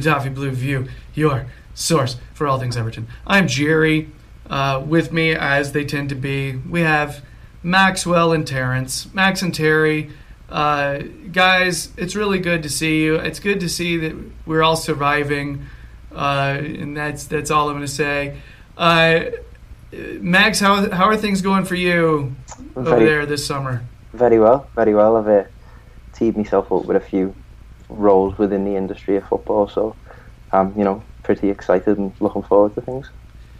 to Toffee Blue View, your source for all things Everton. I'm Jerry. Uh, with me, as they tend to be, we have Maxwell and Terrence. Max and Terry, uh, guys, it's really good to see you. It's good to see that we're all surviving, uh, and that's that's all I'm going to say. Uh, Max, how how are things going for you over there this summer? Very well, very well. I've uh, teed myself up with a few roles within the industry of football, so I'm, you know, pretty excited and looking forward to things.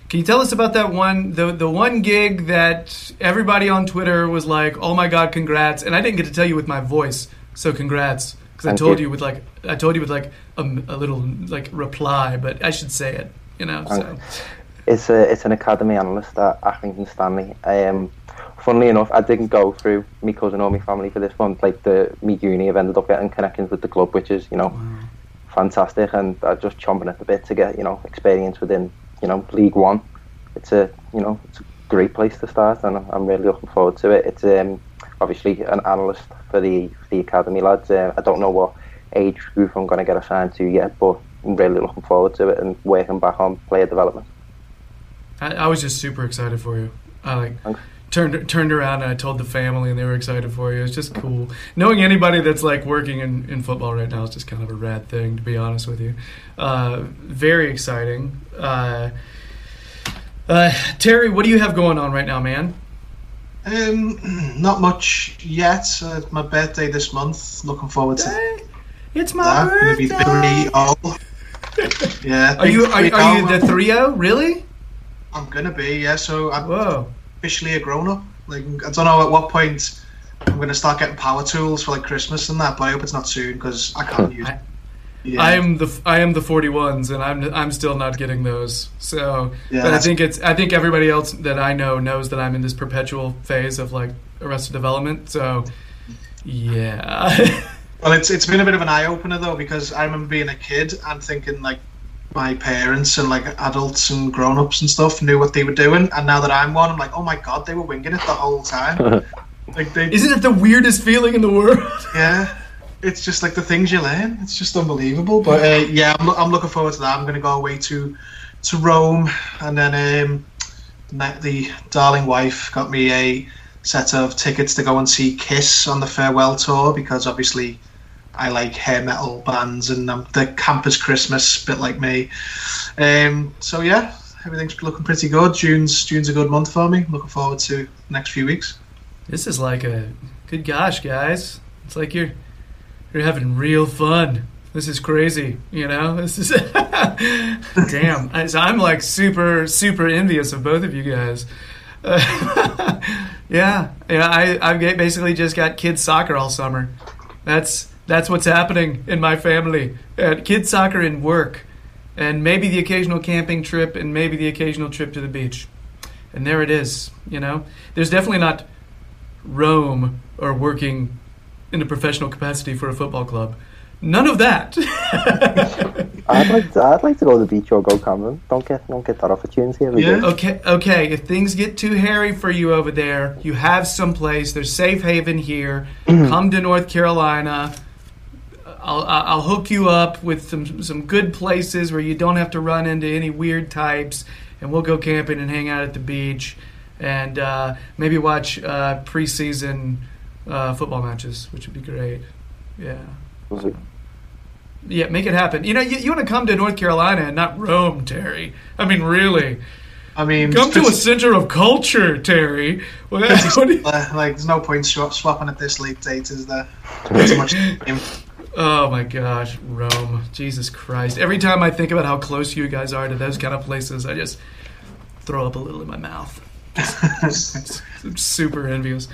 Can you tell us about that one, the the one gig that everybody on Twitter was like, "Oh my god, congrats!" And I didn't get to tell you with my voice, so congrats, because I told you. you with like I told you with like a, a little like reply, but I should say it, you know. So It's a, it's an academy analyst at Accrington Stanley. Um, funnily enough, I didn't go through me cousin or my family for this one. Like the me uni have ended up getting connections with the club, which is you know fantastic, and I'm just chomping at the bit to get you know experience within you know League One. It's a you know it's a great place to start, and I'm- I'm really looking forward to it. It's um, obviously an analyst for the for the academy lads. Uh, I don't know what age group I'm going to get assigned to yet, but I'm really looking forward to it and working back on player development. I, I was just super excited for you. I like Thanks. Turned turned around and I told the family, and they were excited for you. It's just cool knowing anybody that's like working in, in football right now is just kind of a rad thing, to be honest with you. Uh, very exciting. Uh, uh, Terry, what do you have going on right now, man? Um, not much yet. Uh, it's my birthday this month. Looking forward to Hey, it's my that. Birthday. three old. Yeah. Are you are, are you the three o? Really? I'm gonna be. Yeah. So I'm Whoa. Officially a grown up. Like I don't know at what point I'm gonna start getting power tools for like Christmas and that, but I hope it's not soon because I can't use. I- it. Yeah. I am the I am the forty ones, and I'm I'm still not getting those. So, Yeah, but I think it's I think everybody else that I know knows that I'm in this perpetual phase of like arrested development. So, yeah, Well, it's it's been a bit of an eye opener though because I remember being a kid and thinking like my parents and like adults and grown ups and stuff knew what they were doing, and now that I'm one, I'm like, oh my god, they were winging it the whole time. like they, isn't it the weirdest feeling in the world? yeah, it's just like the things you learn. It's just unbelievable. But uh, yeah, I'm, I'm looking forward to that. I'm going to go away to to Rome, and then um, the, the darling wife got me a set of tickets to go and see Kiss on the farewell tour because obviously I like hair metal bands and um, the campus Christmas bit like me. Um, so yeah, everything's looking pretty good. June's June's a good month for me. Looking forward to next few weeks. This is like a good gosh, guys. It's like you're you're having real fun. This is crazy, you know. This is damn. I, so I'm like super super envious of both of you guys. Uh, yeah, yeah. I I've basically just got kids soccer all summer. That's that's what's happening in my family. at kids soccer and work, and maybe the occasional camping trip, and maybe the occasional trip to the beach. And there it is. You know, there's definitely not Rome or working in a professional capacity for a football club. None of that. I'd like to, I'd like to go to the beach or go camping. Don't get don't get that opportunity every Yeah. day. okay, okay. If things get too hairy for you over there, you have some place. There's safe haven here. Come to North Carolina. I'll I'll hook you up with some some good places where you don't have to run into any weird types, and we'll go camping and hang out at the beach, and uh, maybe watch uh, preseason uh, football matches, which would be great. Yeah. Yeah, make it happen. You know, you, you want to come to North Carolina and not Rome, Terry. I mean, really. I mean, Come to a center of culture, Terry. What, what you- Uh, like, there's no point swapping at this late date, is there? Too much time. Oh my gosh, Rome. Jesus Christ. Every time I think about how close you guys are to those kind of places, I just throw up a little in my mouth. I'm super envious.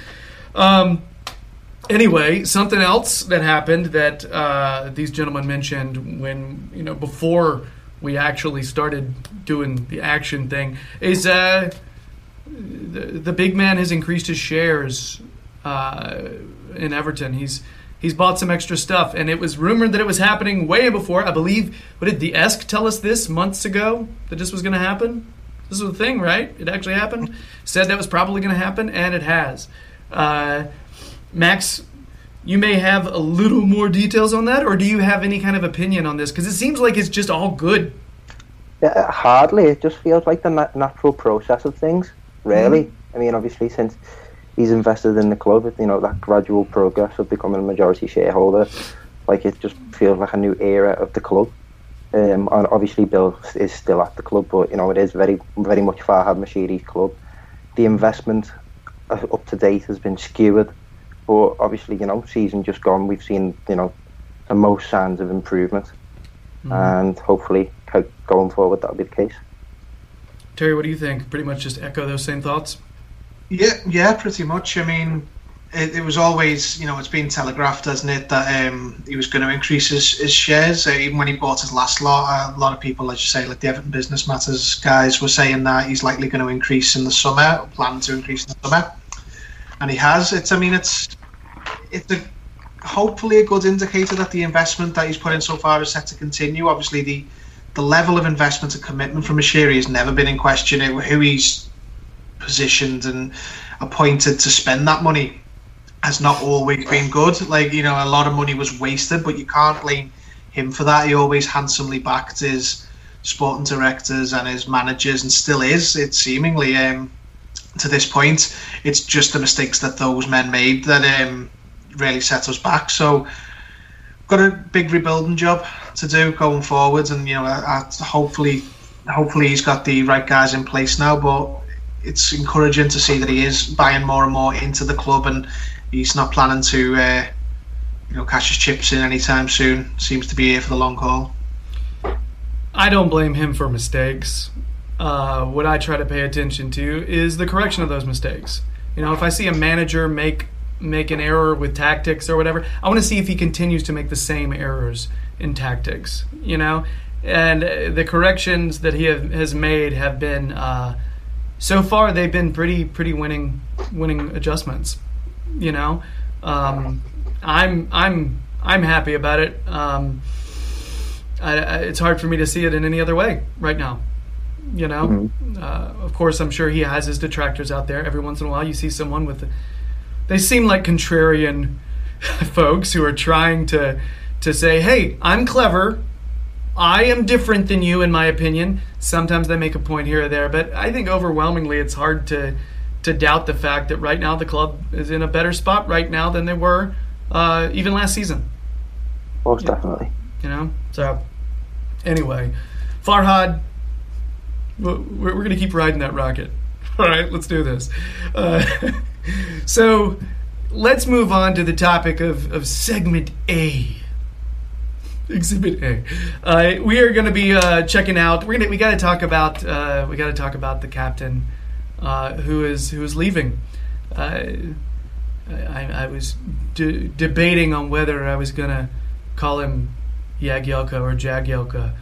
Um, anyway, something else that happened that uh, these gentlemen mentioned when you know before we actually started doing the action thing is uh, the, the big man has increased his shares uh, in Everton. He's He's bought some extra stuff, and it was rumored that it was happening way before. I believe. What did the Esk tell us this months ago that this was going to happen? This was a thing, right? It actually happened. Said that was probably going to happen, and it has. Uh, Max, you may have a little more details on that, or do you have any kind of opinion on this? Because it seems like it's just all good. Yeah, hardly. It just feels like the na- natural process of things, really. Mm-hmm. I mean, obviously, since he's invested in the club, you know, that gradual progress of becoming a majority shareholder, like it just feels like a new era of the club. Um, and obviously, Bill is still at the club, but you know, it is very, very much Farhad Moshiri's club. The investment uh, up to date has been skewered, but obviously, you know, season just gone, we've seen, you know, the most signs of improvement, and hopefully, going forward, that'll be the case. Terry, what do you think? Pretty much just echo those same thoughts. Yeah, yeah, pretty much. I mean, it, it was always, you know, it's been telegraphed, hasn't it, that um, he was going to increase his, his shares. Uh, even when he bought his last lot, uh, a lot of people, as you say, like the Everton Business Matters guys, were saying that he's likely going to increase in the summer, plan to increase in the summer, and he has. It's, I mean, it's, it's a hopefully a good indicator that the investment that he's put in so far is set to continue. Obviously, the the level of investment and commitment from Moshiri has never been in question. It, who he's positioned and appointed to spend that money has not always been good. Like, you know, a lot of money was wasted, but you can't blame him for that. He always handsomely backed his sporting directors and his managers and still is, it seemingly, um, to this point. It's just the mistakes that those men made that um, really set us back. So, got a big rebuilding job to do going forward, and you know, I, I, hopefully, hopefully he's got the right guys in place now. But it's encouraging to see that he is buying more and more into the club, and he's not planning to, uh, you know, cash his chips in anytime soon. Seems to be here for the long haul. I don't blame him for mistakes. Uh, what I try to pay attention to is the correction of those mistakes. You know, if I see a manager make make an error with tactics or whatever, I want to see if he continues to make the same errors in tactics. You know, and uh, the corrections that he have, has made have been uh, so far they've been pretty pretty winning winning adjustments. You know, um, I'm I'm I'm happy about it. Um, I, I, it's hard for me to see it in any other way right now. You know, Mhm. uh, of course, I'm sure he has his detractors out there. Every once in a while, you see someone with, they seem like contrarian folks who are trying to to say, "Hey, I'm clever. I am different than you, in my opinion." Sometimes they make a point here or there, but I think overwhelmingly, it's hard to to doubt the fact that right now the club is in a better spot right now than they were uh, even last season Most definitely. you know. So anyway, Farhad, we're, we're going to keep riding that rocket. All right, let's do this. Uh, so let's move on to the topic of, of segment A. Exhibit A. Uh, we are going to be uh, checking out. We're gonna we got to talk about uh, we got to talk about the captain uh, who is who is leaving. Uh, I, I was de- debating on whether I was gonna call him Jagielka or Jagielka,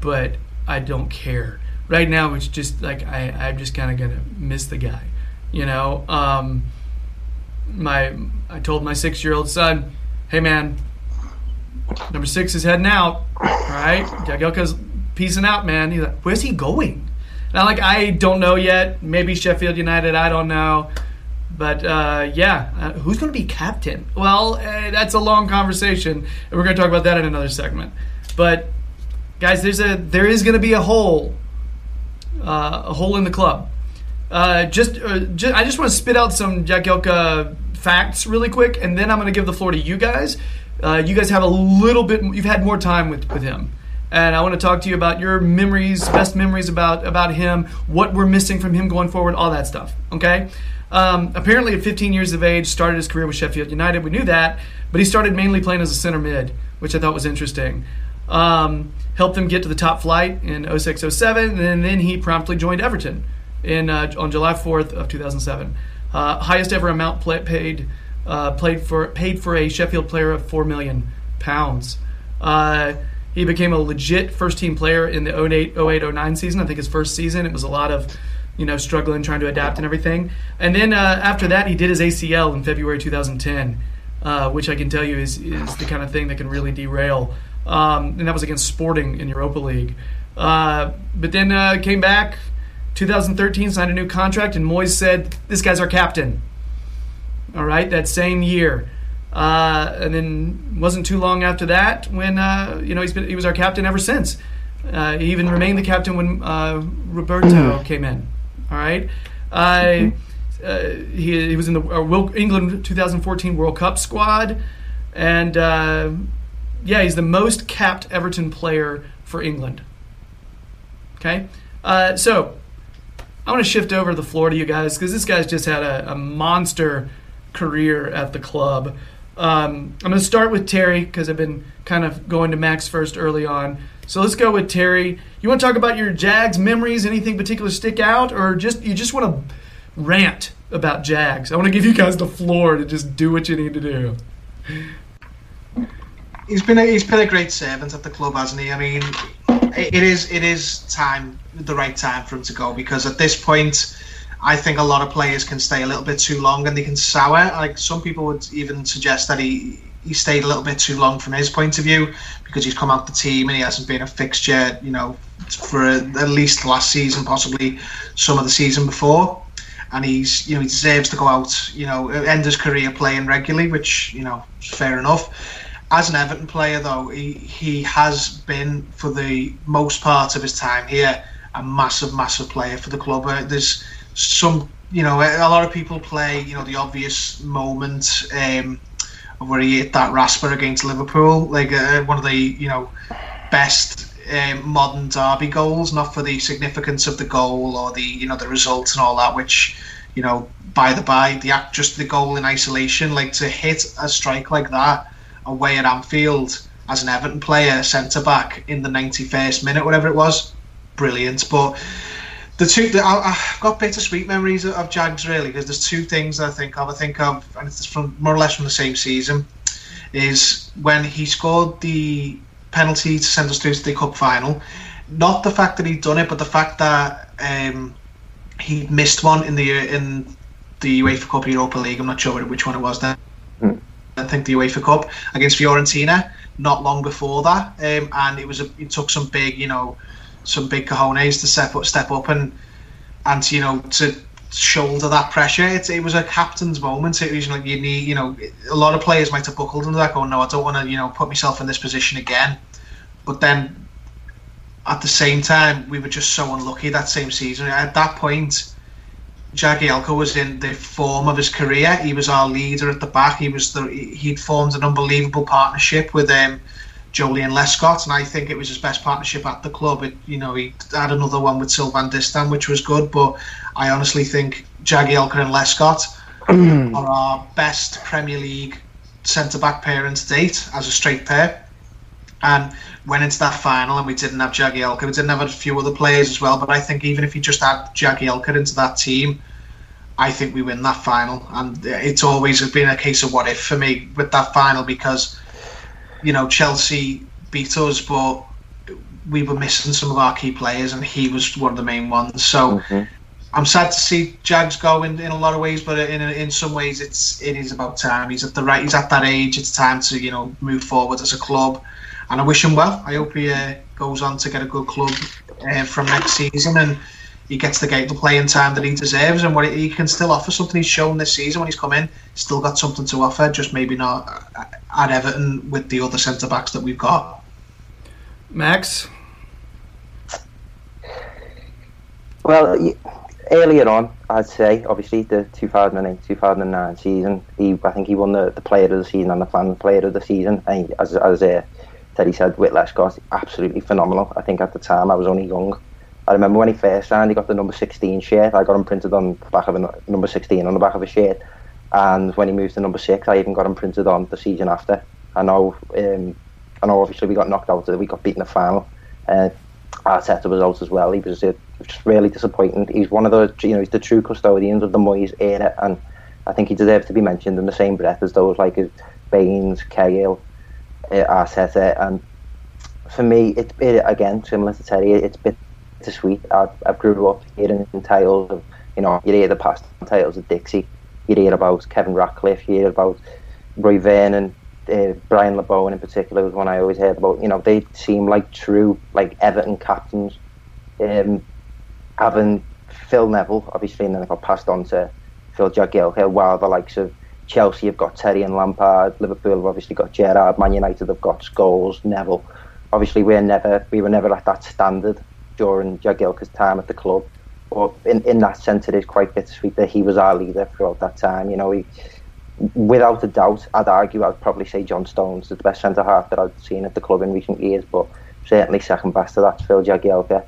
but I don't care. Right now, it's just like I, I'm just kind of gonna miss the guy, you know. Um, my I told my six-year-old son, "Hey, man, number six is heading out. Right, Jagielka's peacing out, man." He's like, "Where's he going?" I'm like, "I don't know yet. Maybe Sheffield United. I don't know." But uh, yeah, uh, who's going to be captain? Well, uh, that's a long conversation, and we're going to talk about that in another segment. But guys, there's a there is going to be a hole, uh, a hole in the club. Uh, just, uh, ju- I just want to spit out some Jagielka facts really quick, and then I'm going to give the floor to you guys. Uh, you guys have a little bit. You've had more time with with him. And I want to talk to you about your memories, best memories about about him, what we're missing from him going forward, all that stuff. Okay. Um, apparently, at 15 years of age, started his career with Sheffield United. We knew that, but he started mainly playing as a center mid, which I thought was interesting. Um, helped them get to the top flight in 0607, and then he promptly joined Everton in uh, on July 4th of 2007. Uh, highest ever amount play, paid uh, played for paid for a Sheffield player of four million pounds. Uh, he became a legit first team player in the 08 08 09 season. I think his first season it was a lot of you know struggling trying to adapt and everything. And then uh, after that he did his ACL in February 2010. uh, which I can tell you is is the kind of thing that can really derail. Um, and that was against Sporting in Europa League. Uh, but then uh, came back, 2013, signed a new contract, and Moyes said, "This guy's our captain." All right, that same year. Uh, and then wasn't too long after that when uh, you know he's been he was our captain ever since. Uh, he even remained the captain when uh, Roberto came in. All right, uh, uh, he, he was in the uh, England 2014 World Cup squad, and uh, yeah, he's the most capped Everton player for England. Okay, uh, so I want to shift over the floor to you guys because this guy's just had a, a monster career at the club. Um, I'm going to start with Terry because I've been kind of going to Max first early on. So let's go with Terry. You want to talk about your Jags memories? Anything particular stick out, or just you just want to rant about Jags? I want to give you guys the floor to just do what you need to do. he's been a, he's been a great servant at the club, hasn't he? I mean, it it is it is time the right time for him to go because at this point, I think a lot of players can stay a little bit too long and they can sour. Like some people would even suggest that he he stayed a little bit too long from his point of view because he's come out the team and he hasn't been a fixture, you know, for at least last season, possibly some of the season before. And he's, you know, he deserves to go out, you know, end his career playing regularly, which, you know, fair enough as an Everton player, though, he, he has been, for the most part of his time here, a massive, massive player for the club. Uh, there's some, you know, a lot of people play, you know, the obvious moment um, where he hit that rasper against Liverpool, like uh, one of the, you know, best um, modern derby goals, not for the significance of the goal or the, you know, the results and all that, which, you know, by the by, the act, just the goal in isolation, like to hit a strike like that away at Anfield as an Everton player, centre back in the 91st minute, whatever it was, brilliant. But the two, the, I, I've got bittersweet memories of, of Jags really because there's two things I think of. I think of, and it's from more or less from the same season, is when he scored the penalty to send us through to the cup final. Not the fact that he'd done it, but the fact that um, he missed one in the in the UEFA Cup Europa League. I'm not sure which one it was then. I think the UEFA Cup against Fiorentina not long before that, um, and it was a, it took some big, you know, some big cojones to step up, step up and and you know to shoulder that pressure. It, it was a captain's moment. It was like you need, you know, a lot of players might have buckled under that, going, no, I don't want to, you know, put myself in this position again. But then at the same time, we were just so unlucky that same season. At that point, Jagielka was in the form of his career. He was our leader at the back. He was the he'd formed an unbelievable partnership with um, Joleon Lescott, and I think it was his best partnership at the club. It, you know, he had another one with Sylvain Distin, which was good, but I honestly think Jagielka and Lescott are our best Premier League centre back pair to date as a straight pair. And went into that final, and we didn't have Jagielka. We didn't have a few other players as well. But I think even if you just add Jagielka into that team, I think we win that final. And it's always been a case of what if for me with that final because you know Chelsea beat us, but we were missing some of our key players, and he was one of the main ones. So. Mhm. I'm sad to see Jags go in, in a lot of ways, but in in some ways it's it is about time. He's at the right. He's at that age. It's time to you know move forward as a club, and I wish him well. I hope he uh, goes on to get a good club uh, from next season and he gets the game the playing time that he deserves and what he can still offer something he's shown this season when he's come in. Still got something to offer, just maybe not at Everton with the other centre backs that we've got. Max, Well, earlier on, I'd say, obviously, the 2008-2009 season, he, I think he won the, the Player of the Season and the Fan Player of the Season. And he, as as uh, Teddy said, Whit Lescott, absolutely phenomenal. I think at the time I was only young. I remember when he first signed, he got the number 16 shirt. I got him printed on the back of a number 16 on the back of a shirt. And when he moved to number six, I even got him printed on the season after. I know, um, I know. Obviously, we got knocked out. Of it, we got beaten in the final. Uh, Arteta was out as well. He was uh, just really disappointing. He's one of the, you know, he's the true custodians of the Moyes era, and I think he deserves to be mentioned in the same breath as those like Baines, Cahill, uh, Arteta, and for me, it's it, again similar to Terry. It's bittersweet. I I grew up hearing tales of, you know, you hear the past tales of Dixie, you hear about Kevin Ratcliffe, you hear about Roy Vernon, uh, Brian Labone in particular was one I always heard about. You know, they seem like true like Everton captains. Um, having Phil Neville, obviously, and then they got passed on to Phil Jagielka, while the likes of Chelsea have got Terry and Lampard, Liverpool have obviously got Gerrard, Man United have got Scholes, Neville. Obviously, we're never we were never at that standard during Jagielka's time at the club. But in, in that sense, it is quite bittersweet that he was our leader throughout that time. You know, he, without a doubt, I'd argue I'd probably say John Stones is the best centre half that I've seen at the club in recent years, but certainly second best to that, Phil Jagielka.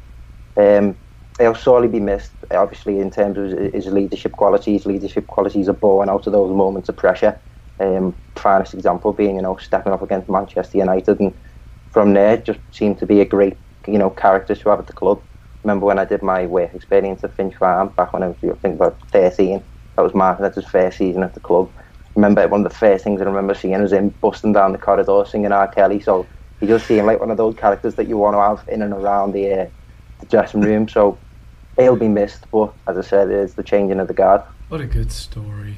Um, he'll sorely be missed, obviously, in terms of his leadership qualities. Leadership qualities are born out of those moments of pressure. Um, finest example being, you know, stepping up against Manchester United, and from there, just seemed to be a great, you know, characters to have at the club. Remember when I did my work experience at Finch Farm back when I was, I think, about 13. That was Martinez's first season at the club. Remember, one of the first things I remember seeing was him busting down the corridor singing R. Kelly. So he just seemed like one of those characters that you want to have in and around the, uh, the dressing room. So he'll be missed, but as I said, it's the changing of the guard. What a good story.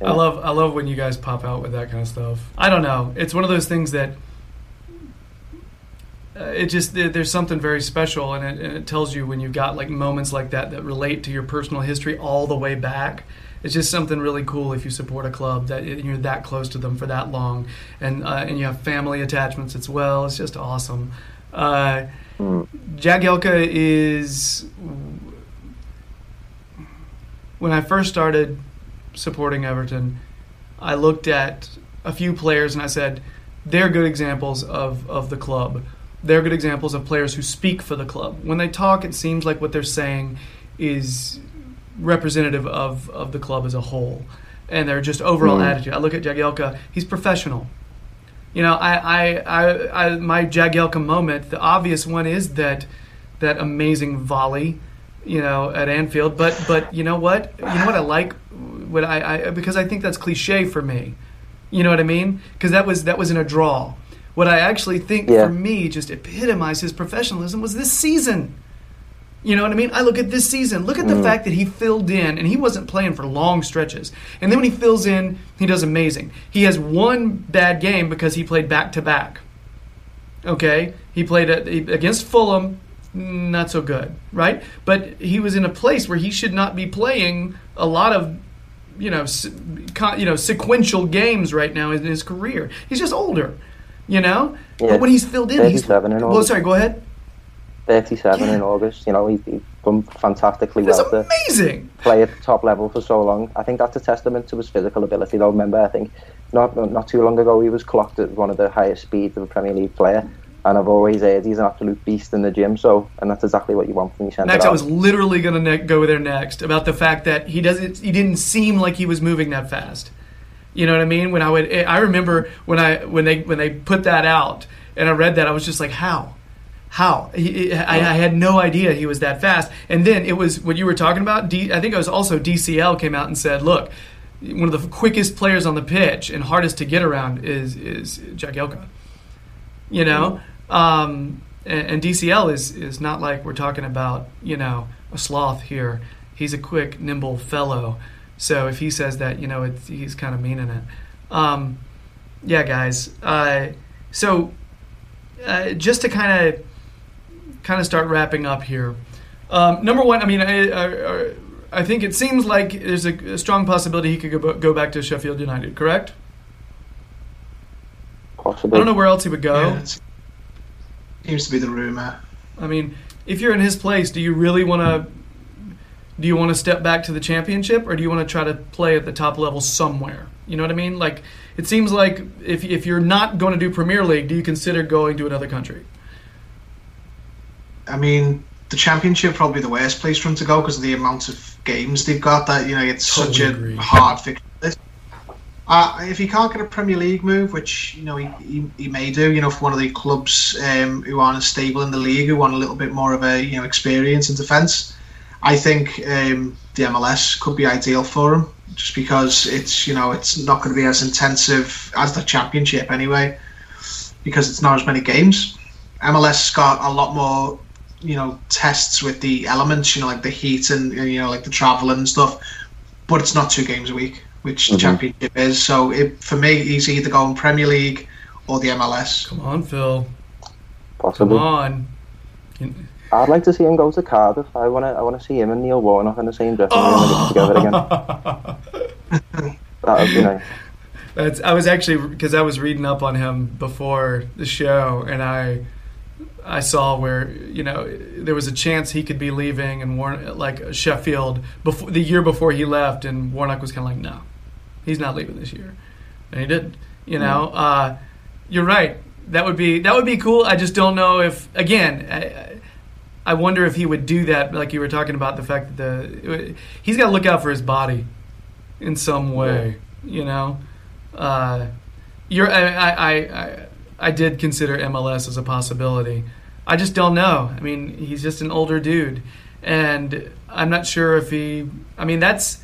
Yeah. I love I love when you guys pop out with that kind of stuff. I don't know. It's one of those things that uh, it just there- there's something very special, and it, and it tells you when you've got like moments like that that relate to your personal history all the way back. It's just something really cool if you support a club that you're that close to them for that long, and uh, and you have family attachments as well. It's just awesome. Uh. Jagielka is when I first started supporting Everton, I looked at a few players and I said, they're good examples of, of the club. They're good examples of players who speak for the club. When they talk, it seems like what they're saying is representative of, of the club as a whole. And their just overall Mm. attitude. I look at Jagielka, he's professional. You know, I, I, I, I, my Jagielka moment, the obvious one is that that amazing volley, you know, at Anfield. But but you know what? You know what I like? What I, I because I think that's cliche for me. You know what I mean? Because that was that was in a draw. What I actually think Yeah. for me just epitomized his professionalism was this season. You know what I mean? I look at this season. Look at the mm. fact that he filled in, and he wasn't playing for long stretches. And then when he fills in, he does amazing. He has one bad game because he played back to back. Okay, he played against Fulham, not so good, right? But he was in a place where he should not be playing a lot of, you know, you know, sequential games right now in his career. He's just older, you know. Yeah. But when he's filled in, he's 37 and all. well. Sorry, go ahead. 37 Yeah. in August. You know, he's, he's done fantastically That's well to amazing. play at the top level for so long. I think that's a testament to his physical ability. Though, remember, I think not not too long ago he was clocked at one of the highest speeds of a Premier League player. And I've always heard he's an absolute beast in the gym. So, and that's exactly what you want from your centre Next, I was literally going to ne- go there next about the fact that he doesn't. He didn't seem like he was moving that fast. You know what I mean? When I would, I remember when I when they when they put that out and I read that, I was just like, how, how? He, I, I had no idea he was that fast. And then it was what you were talking about. D, I think it was also DCL came out and said, look, one of the quickest players on the pitch and hardest to get around is is Jagielka. You know, um, and, and DCL is is not like we're talking about you know a sloth here. He's a quick, nimble fellow. So if he says that, you know, it's, he's kind of meaning it. Um, yeah, guys. Uh, so uh, just to kind of kind of start wrapping up here. Um, number one, I mean, I, I, I think it seems like there's a, a strong possibility he could go, go back to Sheffield United. Correct? Possibly. I don't know where else he would go. Yeah, it seems to be the rumor. I mean, if you're in his place, do you really want to? Do you want to step back to the championship, or do you want to try to play at the top level somewhere? You know what I mean? Like, it seems like if if you're not going to do Premier League, do you consider going to another country? I mean, the championship probably the worst place for him to go because of the amount of games they've got. That you know, it's such Totally a agree. hard fixture. list. Uh, if he can't get a Premier League move, which you know he, he, he may do, you know, for one of the clubs um, who aren't as stable in the league, who want a little bit more of a you know experience in defence, I think um, the MLS could be ideal for him, just because it's you know it's not going to be as intensive as the Championship anyway, because it's not as many games. MLS has got a lot more you know tests with the elements, you know, like the heat and you know like the travel and stuff, but it's not two games a week. which the championship is. So it, for me, he's either going Premier League or the MLS. Come on, Phil. Possible. Come Possibly. on. I'd like to see him go to Cardiff. I want to. I want to see him and Neil Warnock in the same dressing room Oh. together again. That would be nice. That's, I was actually because I was reading up on him before the show, and I I saw where you know there was a chance he could be leaving, and Warn like Sheffield before the year before he left, and Warnock was kind of like, no, he's not leaving this year, and he did. You know, uh, you're right. That would be that would be cool. I just don't know if again. I, I wonder if he would do that, like you were talking about the fact that the he's got to look out for his body in some way. You know, uh, you're I, I, I, I I did consider MLS as a possibility. I just don't know. I mean, he's just an older dude, and I'm not sure if he. I mean, that's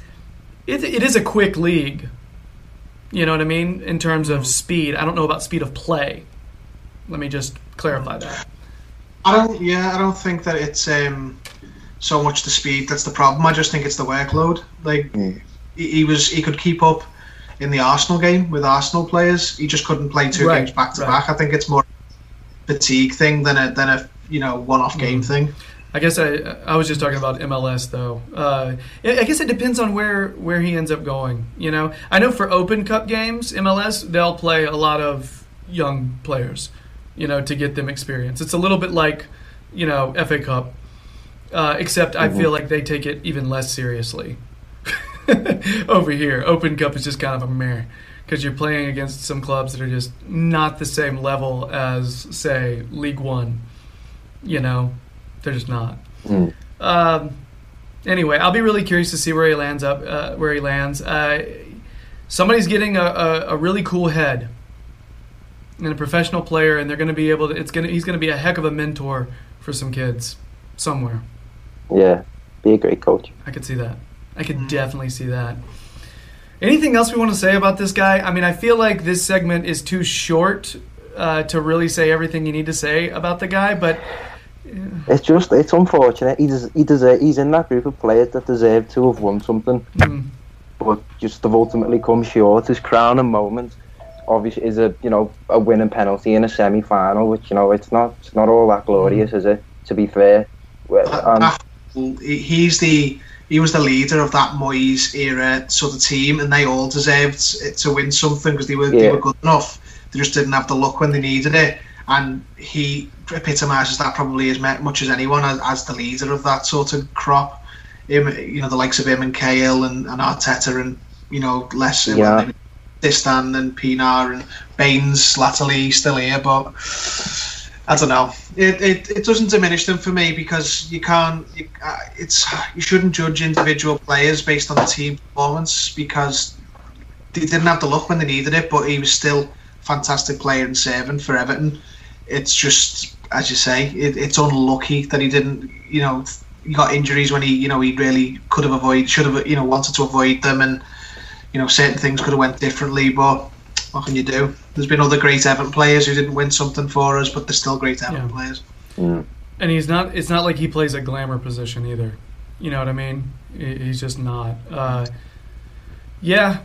it. It is a quick league. You know what I mean in terms of speed. I don't know about speed of play. Let me just clarify that. I don't. Yeah, I don't think that it's um, so much the speed that's the problem. I just think it's the workload. Like Mm. he, he was, he could keep up in the Arsenal game with Arsenal players. He just couldn't play two Right, games back to right. back. I think it's more fatigue thing than a than a you know one off Mm. game thing. I guess I I was just talking about MLS though. Uh, I I guess it depends on where where he ends up going. You know, I know for Open Cup games, MLS they'll play a lot of young players. You know, to get them experience. It's a little bit like you know FA Cup, uh, except I feel like they take it even less seriously. Over here, Open Cup is just kind of a meh because you're playing against some clubs that are just not the same level as say League One. You know, they're just not. Mm. Um, anyway, I'll be really curious to see where he lands up. Uh, where he lands. Uh, somebody's getting a, a, a really cool head and a professional player, and they're going to be able to. It's going to. He's going to be a heck of a mentor for some kids somewhere. Yeah, be a great coach. I could see that. I could definitely see that. Anything else we want to say about this guy? I mean, I feel like this segment is too short uh, to really say everything you need to say about the guy, but It's just it's unfortunate. He des- he deserve, he's in that group of players that deserve to have won something, mm, but just have ultimately come short. His crowning moment, obviously, is a you know a winning penalty in a semi final, which you know it's not it's not all that glorious, is it? To be fair, um, he- he's the he was the leader of that Moyes era sort of team, and they all deserved it to win something because they were they were good enough. They just didn't have the luck when they needed it, and he epitomises that probably as much as anyone as, as the leader of that sort of crop. Him, you know, the likes of him and Cahill and, and Arteta and you know less Yeah. Distin and Pienaar and Baines latterly still here, but I don't know. It, it it doesn't diminish them for me because you can't. You, uh, it's you shouldn't judge individual players based on the team performance because they didn't have the luck when they needed it, but he was still fantastic player and servant for Everton. It's just as you say, it, it's unlucky that he didn't. You know, he got injuries when he you know he really could have avoided, should have you know wanted to avoid them, and you know certain things could have went differently, but. What can you do? There's been other great Everton players who didn't win something for us, but they're still great Everton Yeah. players. mm, and he's not. It's not like he plays a glamour position either. You know what I mean? He's just not. Uh, yeah.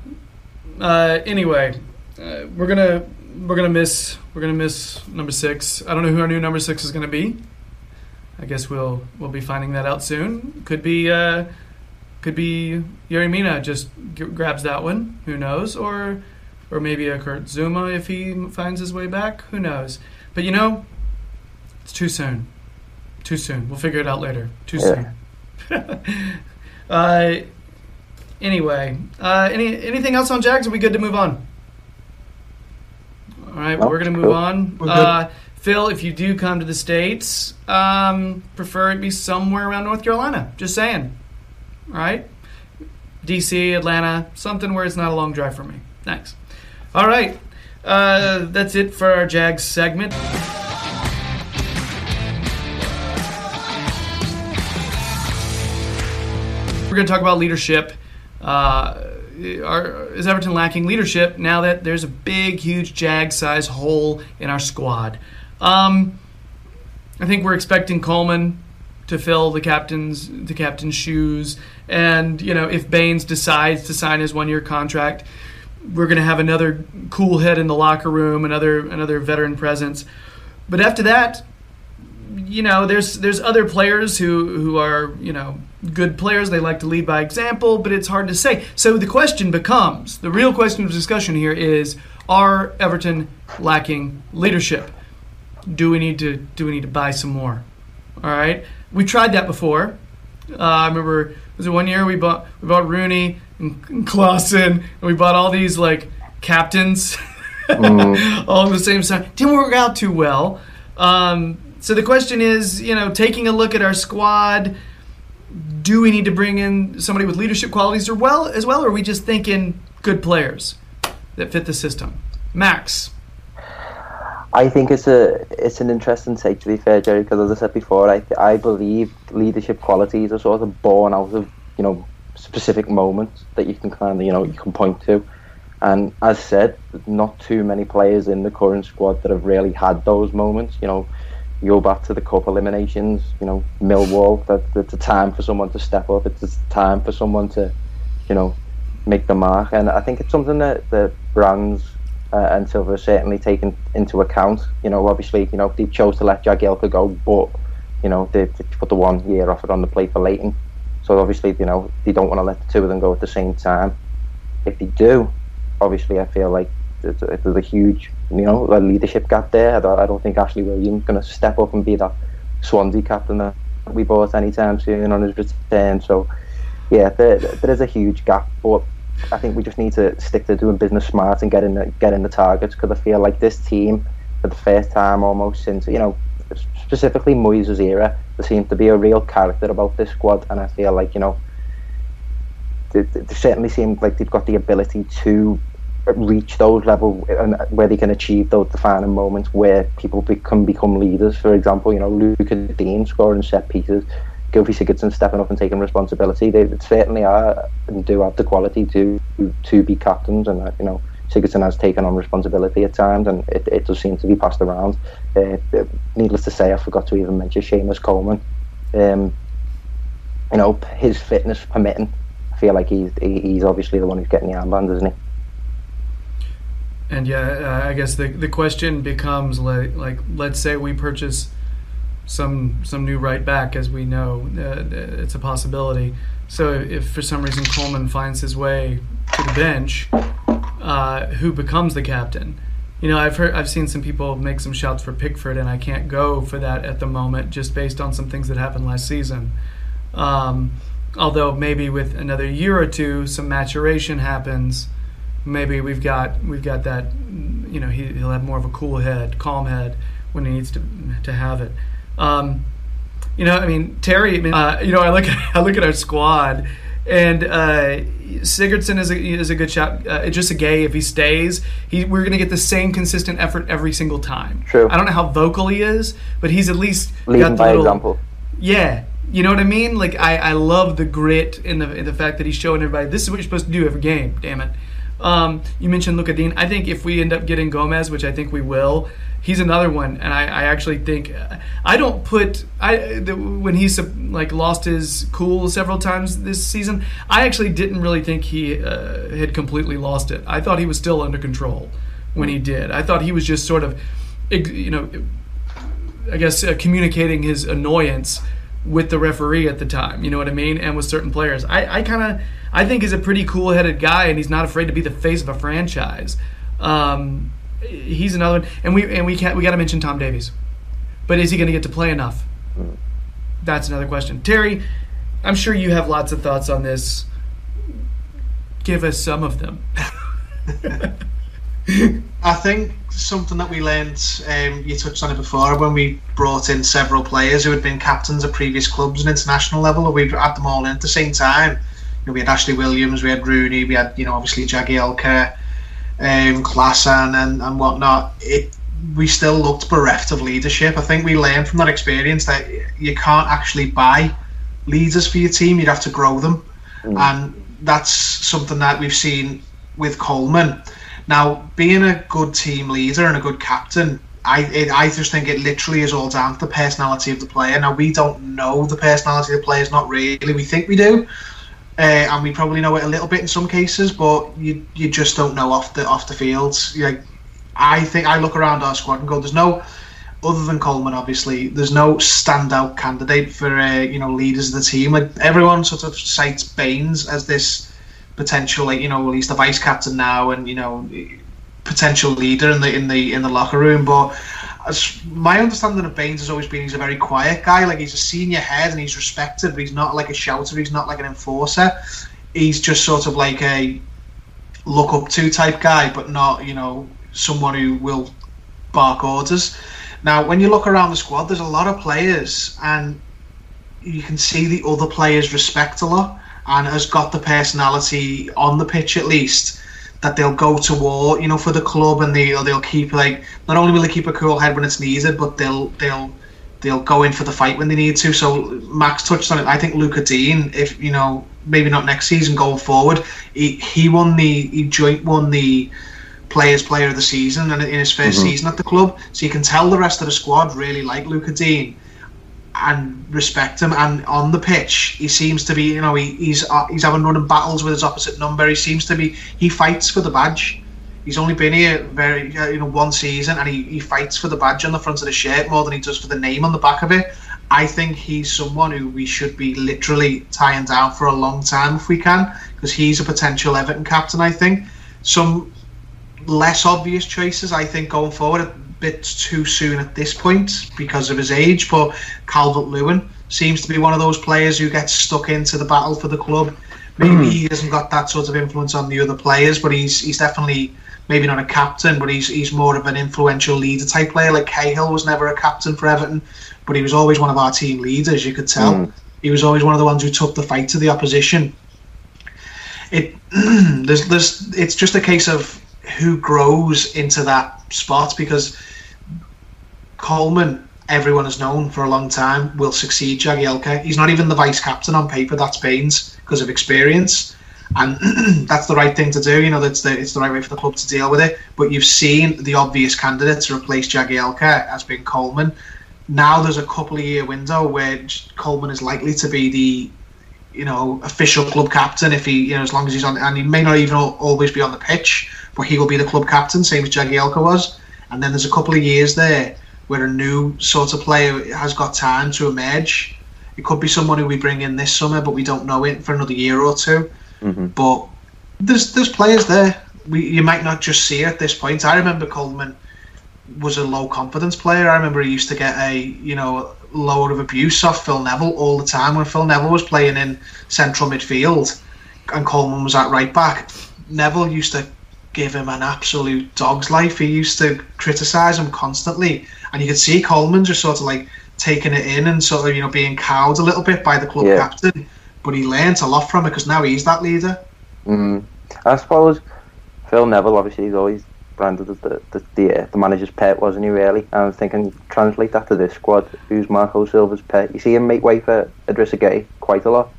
Uh, anyway, uh, we're gonna we're gonna miss we're gonna miss number six. I don't know who our new number six is gonna be. I guess we'll we'll be finding that out soon. Could be uh, could be Yerry Mina just g- grabs that one. Who knows? Or or maybe a Kurt Zouma if he finds his way back. Who knows? But you know, it's too soon. Too soon. We'll figure it out later. Too Yeah. soon. uh, anyway, uh, any anything else on Jags? Are we good to move on? All right, No, we're gonna move cool. on. Uh, Phil, if you do come to the states, um, prefer it be somewhere around North Carolina. Just saying. Right, DC, Atlanta, something where it's not a long drive for me. Thanks. All right, uh, that's it for our Jags segment. We're going to talk about leadership. Uh, are, is Everton lacking leadership now that there's a big, huge jag size hole in our squad? Um, I think we're expecting Coleman to fill the captain's the captain's shoes. And you know, if Baines decides to sign his one year contract, we're going to have another cool head in the locker room, another another veteran presence. But after that, you know, there's there's other players who who are you know good players. They like to lead by example, but it's hard to say. So the question becomes the real question of discussion here is: Are Everton lacking leadership? Do we need to do we need to buy some more? All right, we tried that before. Uh, I remember was it one year we bought we bought Rooney and, and Klaassen, and we bought all these like captains all at the same time. Didn't work out too well. Um, so the question is, you know, taking a look at our squad, do we need to bring in somebody with leadership qualities or well as well, or are we just thinking good players that fit the system? Max. I think it's a it's an interesting take to be fair, Jerry. Because as I said before, I I believe leadership qualities are sort of born out of you know specific moments that you can kind of you know you can point to. And as said, not too many players in the current squad that have really had those moments. You know, you go back to the cup eliminations. You know, Millwall. That it's a time for someone to step up. It's a time for someone to, you know, make the mark. And I think it's something that the brands uh, and Silva certainly taken into account. You know, obviously, you know they chose to let Jagielka go, but you know they, they put the one year offer on the plate for Leighton. So obviously, you know they don't want to let the two of them go at the same time. If they do, obviously, I feel like there's a, there's a huge, you know, a leadership gap there. I don't, I don't think Ashley Williams going to step up and be that Swansea captain that we bought anytime soon on his return. So yeah, there, there is a huge gap, but I think we just need to stick to doing business smart and getting the, getting the targets because I feel like this team, for the first time almost since you know, specifically Moyes' era, there seems to be a real character about this squad, and I feel like you know, they, they certainly seem like they've got the ability to reach those level and where they can achieve those defining moments where people can become leaders. For example, you know, Lucas Digne scoring set pieces Gylfi Sigurdsson stepping up and taking responsibility. They certainly are and do have the quality to to be captains, and uh, you know Sigurdsson has taken on responsibility at times, and it, it does seem to be passed around. Uh, needless to say, I forgot to even mention Seamus Coleman. Um, you know, his fitness permitting, I feel like he's he's obviously the one who's getting the armband, isn't he? And yeah, uh, I guess the the question becomes like like let's say we purchase some some new right back, as we know, uh, it's a possibility. So if for some reason Coleman finds his way to the bench, uh, who becomes the captain? You know, I've heard, I've seen some people make some shouts for Pickford, and I can't go for that at the moment, just based on some things that happened last season. Um, although maybe with another year or two, some maturation happens. Maybe we've got we've got that. You know, he, he'll have more of a cool head, calm head when he needs to to have it. Um, you know, I mean, Terry. I mean, uh, you know, I look at I look at our squad, and uh, Sigurdsson is a is a good shot. Uh, just a Gueye if he stays, he we're gonna get the same consistent effort every single time. True. I don't know how vocal he is, but he's at least leading got the by little, example. Yeah, you know what I mean. Like I, I love the grit in the in the fact that he's showing everybody this is what you're supposed to do every game. Damn it. Um, you mentioned Lucas Digne. I think if we end up getting Gomes, which I think we will, he's another one, and I, I actually think I don't put I the, when he's like lost his cool several times this season. I actually didn't really think he uh, had completely lost it. I thought he was still under control when he did. I thought he was just sort of, you know, I guess uh, communicating his annoyance with the referee at the time. You know what I mean? And with certain players, I, I kind of I think he's a pretty cool-headed guy, and he's not afraid to be the face of a franchise. Um, he's another one, and we and we can't we got to mention Tom Davies, but is he going to get to play enough? That's another question. Terry, I'm sure you have lots of thoughts on this. Give us some of them. I think something that we learned, um, you touched on it before, when we brought in several players who had been captains at previous clubs and international level, and we had them all in at the same time. You know, we had Ashley Williams, we had Rooney, we had, you know, obviously Jagielka, um, Klaassen and, and whatnot. It, we still looked bereft of leadership. I think we learned from that experience that you can't actually buy leaders for your team, you'd have to grow them. Mm. And that's something that we've seen with Coleman. Now, being a good team leader and a good captain I it, I just think it literally is all down to the personality of the player. Now we don't know the personality of the players, not really. We think we do, uh, and we probably know it a little bit in some cases, but you you just don't know off the off the field. Like I think I look around our squad and go, there's no other than Coleman, obviously, there's no standout candidate for uh, you know leaders of the team. Like everyone sort of cites Baines as this potential, like you know, well he's the vice captain now, and you know, potential leader in the in the in the locker room. But as my understanding of Baines has always been he's a very quiet guy. Like he's a senior head and he's respected, but he's not like a shouter. He's not like an enforcer. He's just sort of like a look up to type guy, but not you know someone who will bark orders. Now, when you look around the squad, there's a lot of players, and you can see the other players respect a lot and has got the personality on the pitch at least that they'll go to war, you know, for the club, and they they'll keep like not only will they keep a cool head when it's needed, but they'll they'll they'll go in for the fight when they need to. So Max touched on it. I think Luca Digne, if you know, maybe not next season going forward, he he won the he joint won the players player of the season and in his 1st Mhm. season at the club. So you can tell the rest of the squad really like Luca Digne and respect him. And on the pitch, he seems to be, you know, he, he's uh, he's having running battles with his opposite number. He seems to be, he fights for the badge. He's only been here very, uh, you know, one season, and he, he fights for the badge on the front of the shirt more than he does for the name on the back of it. I think he's someone who we should be literally tying down for a long time if we can, because he's a potential Everton captain. I think some less obvious choices. I think going forward bit too soon at this point because of his age. But Calvert Lewin seems to be one of those players who gets stuck into the battle for the club. Maybe he hasn't got that sort of influence on the other players, but he's he's definitely maybe not a captain, but he's he's more of an influential leader type player. Like Cahill was never a captain for Everton, but he was always one of our team leaders. You could tell Mm. he was always one of the ones who took the fight to the opposition. It there's there's it's just a case of who grows into that spot because Coleman, everyone has known for a long time, will succeed Jagielka. He's not even the vice captain on paper. That's Baines because of experience, and that's the right thing to do. You know, that's the it's the right way for the club to deal with it. But you've seen the obvious candidate to replace Jagielka has been Coleman. Now there's a couple of year window where Coleman is likely to be the you know, official club captain if he, you know, as long as he's on, and he may not even always be on the pitch, but he will be the club captain, same as Jagielka was. And then there's a couple of years there where a new sort of player has got time to emerge. It could be someone who we bring in this summer, but we don't know it for another year or 2 Mhm. But there's there's players there. We you might not just see at this point. I remember Coleman was a low confidence player. I remember he used to get a you know load of abuse off Phil Neville all the time when Phil Neville was playing in central midfield and Coleman was at right back. Neville used to give him an absolute dog's life. He used to criticise him constantly, and you could see Coleman just sort of like taking it in and sort of you know being cowed a little bit by the club Yeah. captain. But he learnt a lot from it because now he's that leader. Mm. I suppose Phil Neville, obviously, he's always branded as the the, the, uh, the manager's pet, wasn't he? Really, and I was thinking, translate that to this squad. Who's Marco Silva's pet? You see him make way for Idrissa Gueye quite a lot.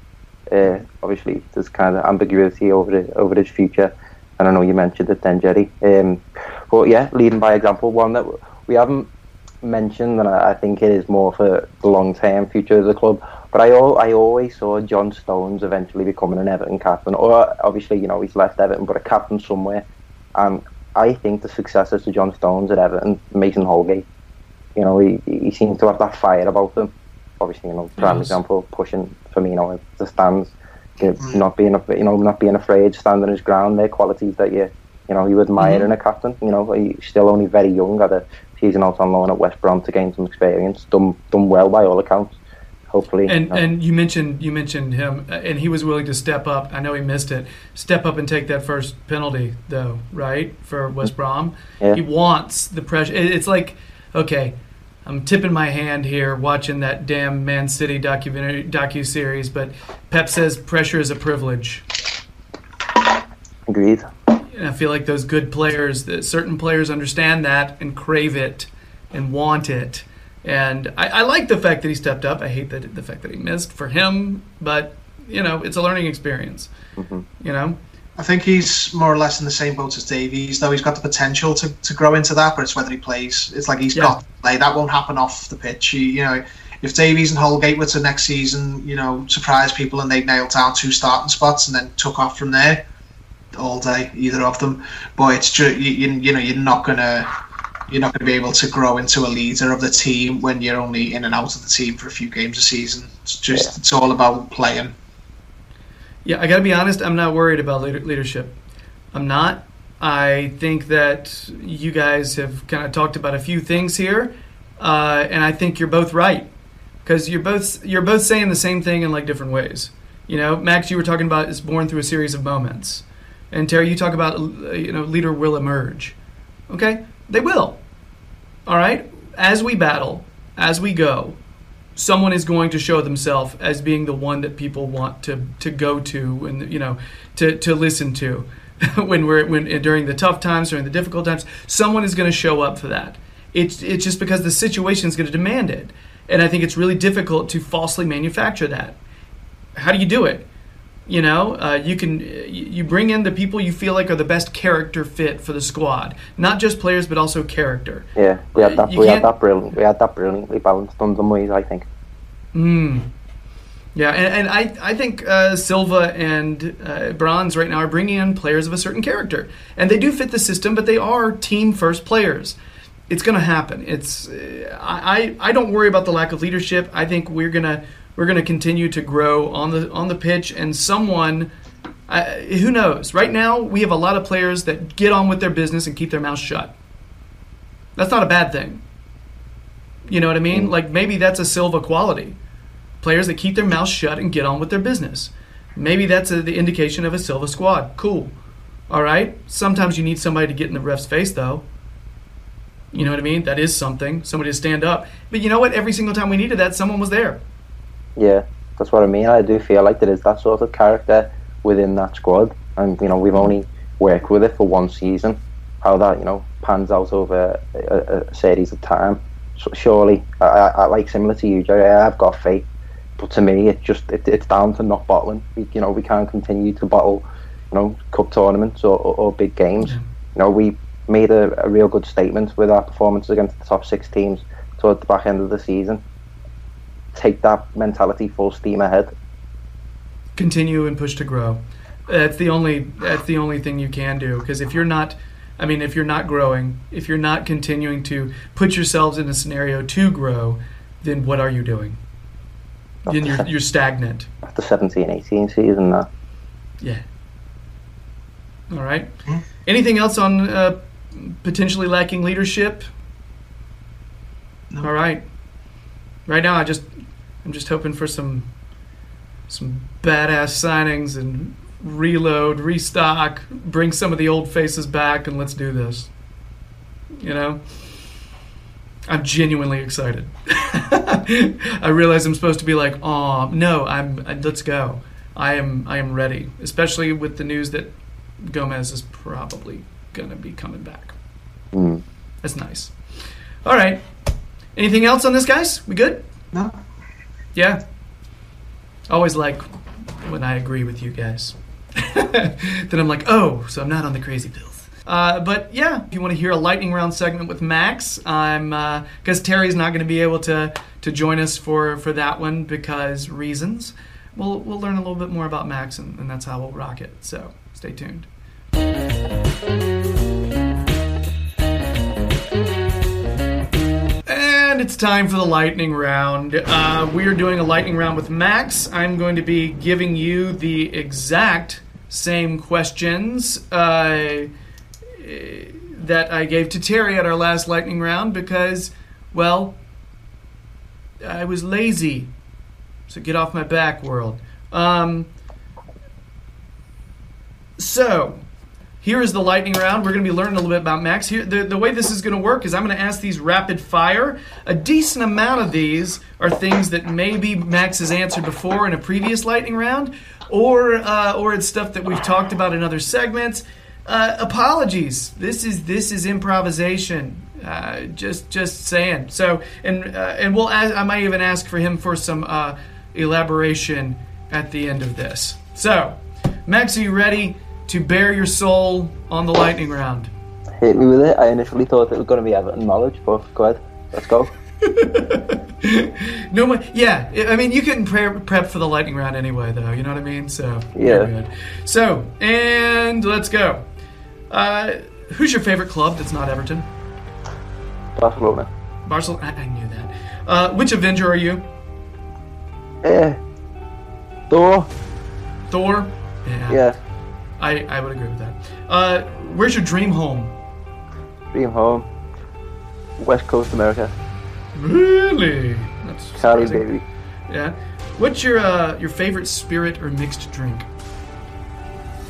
Uh, obviously, there's kind of ambiguity over it, over his future. And I know you mentioned it then, Jerry. Um, but yeah, leading by example, one that we haven't mentioned, and I, I think it is more for the long term future of the club. But I, al- I always saw John Stones eventually becoming an Everton captain, or obviously, you know, he's left Everton, but a captain somewhere. And I think the successor to John Stones at Everton, Mason Holgate, you know, he, he seems to have that fire about him. Obviously, you know, prime Yes. example, pushing Firmino into the stands, you know, not being, you know, not being afraid, standing his ground. They're qualities that you, you know, you admire Mhm. in a captain. You know, he's still only very young, had a season out on loan at West Brom to gain some experience. Done, done well by all accounts. Hopefully, And you know. and you mentioned you mentioned him, uh, and he was willing to step up. I know he missed it. Step up and take that first penalty, though, right for West Brom. Yeah. He wants the pressure. It's like, okay, I'm tipping my hand here watching that damn Man City documentary docu series, but Pep says pressure is a privilege. agreed. And I feel like those good players, that certain players understand that and crave it and want it. And I, I like the fact that he stepped up. I hate that the fact that he missed for him, but you know, it's a learning experience. Mhm. You know, I think he's more or less in the same boat as Davies, though he's got the potential to, to grow into that, but it's whether he plays. It's like he's Yeah. got to play. That won't happen off the pitch. He, you know, if Davies and Holgate were to next season, you know, surprise people and they nailed down two starting spots and then took off from there all day, either of them. But it's just you, you, you know you're not gonna you're not gonna be able to grow into a leader of the team when you're only in and out of the team for a few games a season. It's just Yeah. it's all about playing. Yeah, I got to be honest. I'm not worried about leadership. I'm not. I think that you guys have kind of talked about a few things here, uh, and I think you're both right because you're both you're both saying the same thing in like different ways. You know, Max, you were talking about is born through a series of moments, and Terry, you talk about uh, you know leader will emerge. Okay, they will. All right, as we battle, as we go, someone is going to show themselves as being the one that people want to to go to and you know to to listen to. When we're when during the tough times during the difficult times someone is going to show up for that. It's it's just because the situation is going to demand it. And i think it's really difficult to falsely manufacture that. How do you do it you know uh, you can you bring in the people you feel like are the best character fit for the squad not just players but also character Yeah, we had that. You We had that brilliant. We had that brilliantly balanced under Moyes, I think. Mm. Yeah, and, and I, I think uh, Silva and uh, Brands right now are bringing in players of a certain character, and they do fit the system, but they are team first players. It's going to happen. It's uh, I, I I don't worry about the lack of leadership. I think we're gonna we're gonna continue to grow on the on the pitch, and someone. Uh, who knows? Right now, we have a lot of players that get on with their business and keep their mouth shut. That's not a bad thing. You know what I mean? Like maybe that's a Silva quality players that keep their mouth shut and get on with their business. Maybe that's a, the indication of a Silva squad. Cool. All right. Sometimes you need somebody to get in the ref's face, though. You know what I mean? That is something. Somebody to stand up. But you know what? Every single time we needed that, someone was there. Yeah, that's what I mean. I do feel like there is that sort of character within that squad, and you know we've only worked with it for one season. How that you know pans out over a, a series of time. So surely, I, I, I like similar to you, Jerry. I've got faith, but to me, it just it, it's down to not bottling. We, you know, we can't continue to bottle, you know, cup tournaments or, or, or big games. You know, we made a, a real good statement with our performances against the top six teams toward the back end of the season take that mentality full steam ahead. Continue and push to grow. That's the only. That's the only thing you can do. Because if you're not, I mean, if you're not growing, if you're not continuing to put yourselves in a scenario to grow, then what are you doing? Then you're you're stagnant. After 17 18 season, that. Yeah. All right. Anything else on uh, potentially lacking leadership? No. All right. Right now, I just I'm just hoping for some some badass signings and reload, restock, bring some of the old faces back, and let's do this. You know. I'm genuinely excited. I realize I'm supposed to be like, "Oh, no, I'm. Let's go." I am. I am ready, especially with the news that Gomes is probably gonna be coming back. Mm. That's nice. All right. Anything else on this, guys? We good? No, Yeah. Always like when I agree with you guys. then I'm like, oh, so I'm not on the crazy pills. Uh, but yeah, if you want to hear a lightning round segment with Max, I'm because Terry's not going to be able to to join us for for that one because reasons. We'll we'll learn a little bit more about Max, and, and that's how we'll rock it. So stay tuned. And it's time for the lightning round. Uh, we are doing a lightning round with Max. I'm going to be giving you the exact same questions uh, that I gave to Terry at our last lightning round because, well, I was lazy. So get off my back, world. Um, so, here is the lightning round. We're going to be learning a little bit about Max. Here, the, the way this is going to work is I'm going to ask these rapid fire. A decent amount of these are things that maybe Max has answered before in a previous lightning round, or uh, or it's stuff that we've talked about in other segments. Uh, apologies. This is this is improvisation. Uh, just just saying. So and uh, and we'll ask, I might even ask for him for some uh, elaboration at the end of this. So, Max, are you ready? To bare your soul on the lightning round. Hit me with it. I initially thought it was going to be Everton knowledge, but go ahead. Let's go. No. Yeah, I mean, you can pre- prep for the lightning round anyway, though. You know what I mean? So Yeah. good. So and let's go. Uh, who's your favorite club that's not Everton? Barcelona. Barcelona. I, I knew that. Uh, which Avenger are you? Eh. Thor. Thor. Yeah. Yeah. I I would agree with that. Uh, where's your dream home? Dream home. West Coast America. Really? That's Cali, baby. Yeah. What's your uh, your favorite spirit or mixed drink?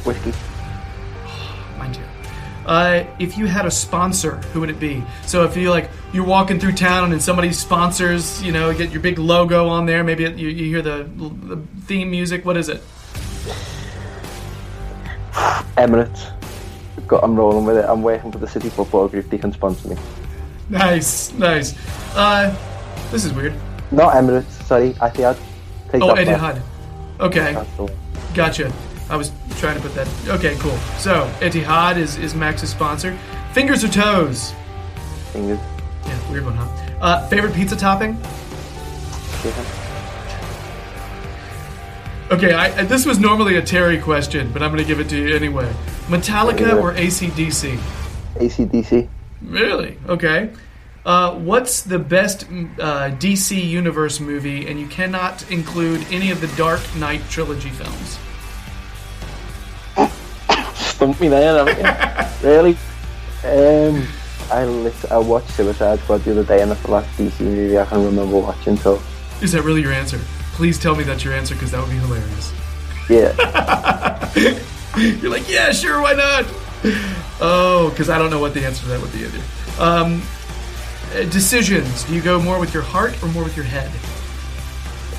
Whiskey. Mine too. Uh, if you had a sponsor, who would it be? So if you like you're walking through town and somebody sponsors, you know, get your big logo on there. Maybe it, you, you hear the, the theme music. What is it? Emirates. Got, I'm rolling with it. I'm working for the City Football Group. They can sponsor me. Nice, nice. Uh, this is weird. Not Emirates. Sorry, Etihad. Take Oh. Etihad. Okay, gotcha. I was trying to put that. Okay, cool. So Etihad is is Max's sponsor. Fingers or toes? Fingers. Yeah, weird one, huh? Uh, favorite pizza topping? Chicken. Okay, I, this was normally a Terry question, but I'm going to give it to you anyway. Metallica or ACDC? ACDC. Really? Okay. Uh, what's the best mm, uh, DC Universe movie, and you cannot include any of the Dark Knight trilogy films? Stumped me there, really? Um, I lit- I watched Suicide Squad the other day, and that's the last DC movie I can remember watching. So Is that really your answer? Please tell me that's your answer, because that would be hilarious. yeah, You're like, yeah, sure, why not? Oh, because I don't know what the answer to that would be either. Um, uh, decisions. Do you go more with your heart or more with your head?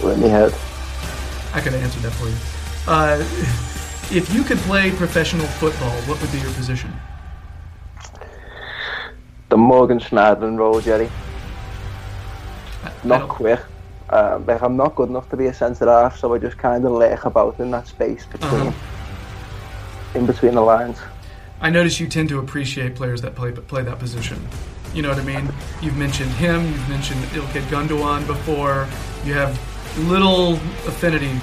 let me head. I could have answered that for you. Uh, if you could play professional football, what would be your position? The Morgan Schneiderlin role, Jerry. I- I Not don't- quick. Um, like I'm not good enough to be a centre half, so I just kind of lurk about in that space between, Uh-huh. in between the lines. I notice you tend to appreciate players that play play that position. You know what I mean? You've mentioned him. You've mentioned Ilkay Gundogan before. You have little affinity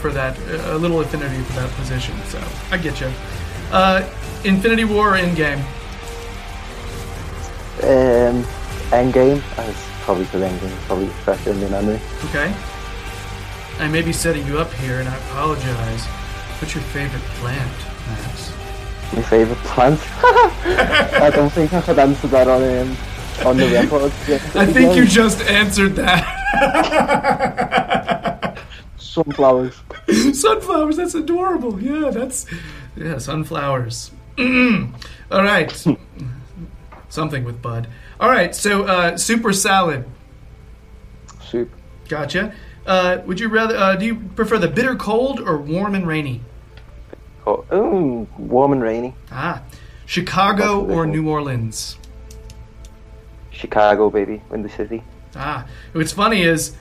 for that, a little affinity for that position. So I get you. Uh, Infinity War or Endgame? Um, Endgame, as probably because is probably fresher in my memory. Okay. I may be setting you up here, and I apologize. What's your favorite plant, Max? My favourite plant. I don't think I could answer that on um, on the record. I think you just answered that. sunflowers. sunflowers. That's adorable. Yeah, that's yeah, sunflowers. Mm. All right, something with Bud. All right, so uh, super salad. Soup. Gotcha. Uh, would you rather? Uh, do you prefer the bitter cold or warm and rainy? Oh, ooh, warm and rainy. Ah, Chicago or New Orleans? Chicago, baby, Windy City. Ah, what's funny is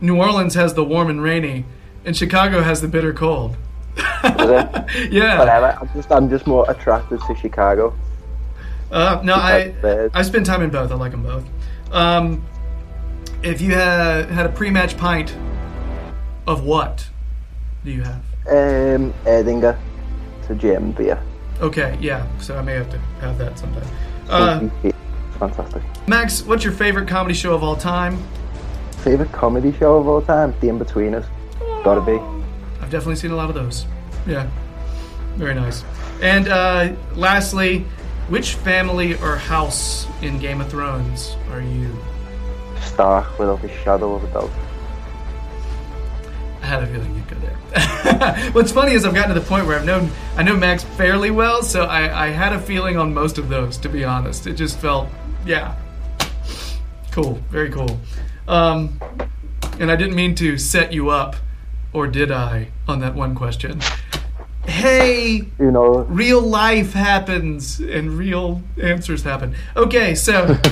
New Orleans has the warm and rainy, and Chicago has the bitter cold. Yeah. Whatever. I'm just, I'm just more attracted to Chicago. Uh, no, I I spend time in both. I like them both. Um, if you had had a pre-match pint of what do you have? Um, Erdinger. It's a German beer. Okay, yeah. So I may have to have that sometime. Uh, fantastic. Max, what's your favorite comedy show of all time? Favorite comedy show of all time? The In-Betweeners. Gotta be. I've definitely seen a lot of those. Yeah, very nice. And uh, lastly, which family or house in Game of Thrones are you? Stark without a shadow of a doubt. I had a feeling you'd go there. What's funny is I've gotten to the point where I've known I know Max fairly well, so I, I had a feeling on most of those. To be honest, it just felt yeah, cool, very cool. Um, and I didn't mean to set you up, or did I, on that one question? Hey, you know, real life happens and real answers happen. Okay, so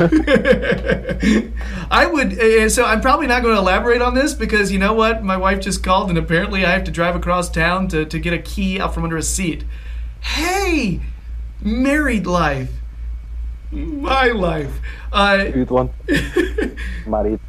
I would. Uh, so I'm probably not going to elaborate on this because you know what? My wife just called and apparently I have to drive across town to, to get a key out from under a seat. Hey, married life. My life. Uh, Who'd want married?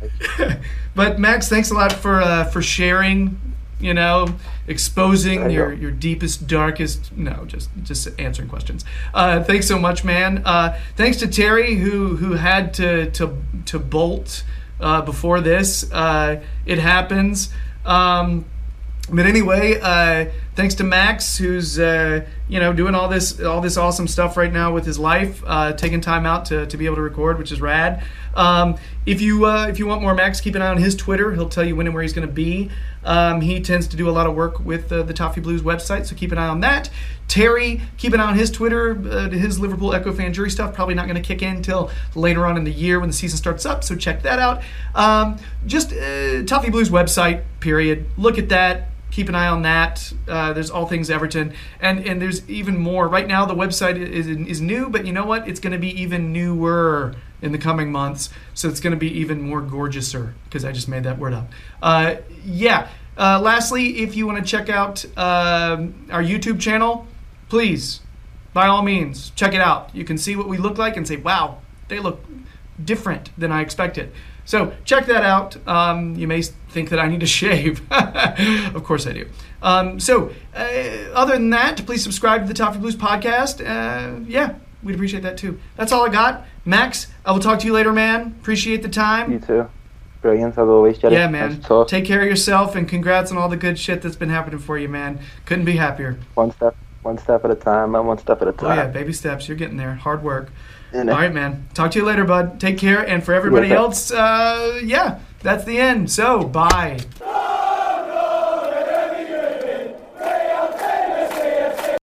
but Max, thanks a lot for uh, for sharing. You know, exposing your, your deepest, darkest. No, just just answering questions. Uh, thanks so much, man. Uh, thanks to Terry who who had to to to bolt uh, before this. Uh, it happens. Um, but anyway, uh, thanks to Max, who's uh, you know doing all this all this awesome stuff right now with his life, uh, taking time out to, to be able to record, which is rad. Um, if you uh, if you want more Max, keep an eye on his Twitter. He'll tell you when and where he's going to be. Um, he tends to do a lot of work with uh, the Toffee Blues website, so keep an eye on that. Terry, keep an eye on his Twitter. Uh, his Liverpool Echo fan jury stuff probably not going to kick in until later on in the year when the season starts up. So check that out. Um, just uh, Toffee Blues website. Period. Look at that keep an eye on that. Uh, there's all things Everton, and and there's even more. Right now, the website is is new, but you know what? It's going to be even newer in the coming months. So it's going to be even more gorgeouser because I just made that word up. Uh, yeah. Uh, lastly, if you want to check out um our YouTube channel, please, by all means, check it out. You can see what we look like and say, "Wow, they look different than I expected." So check that out. Um, you may think that I need to shave. of course I do. Um, so uh, other than that, please subscribe to the Toffee Blues podcast. Uh, yeah, we'd appreciate that too. That's all I got. Max, I will talk to you later, man. Appreciate the time. You too. Brilliant as always, Jerry. Yeah, man. Take care of yourself and congrats on all the good shit that's been happening for you, man. Couldn't be happier. one step, one step at a time, and one step at a time. Oh yeah, baby steps. You're getting there. Hard work. All right, man. Talk to you later, bud. Take care. And for everybody else, uh, yeah, that's the end. So, bye.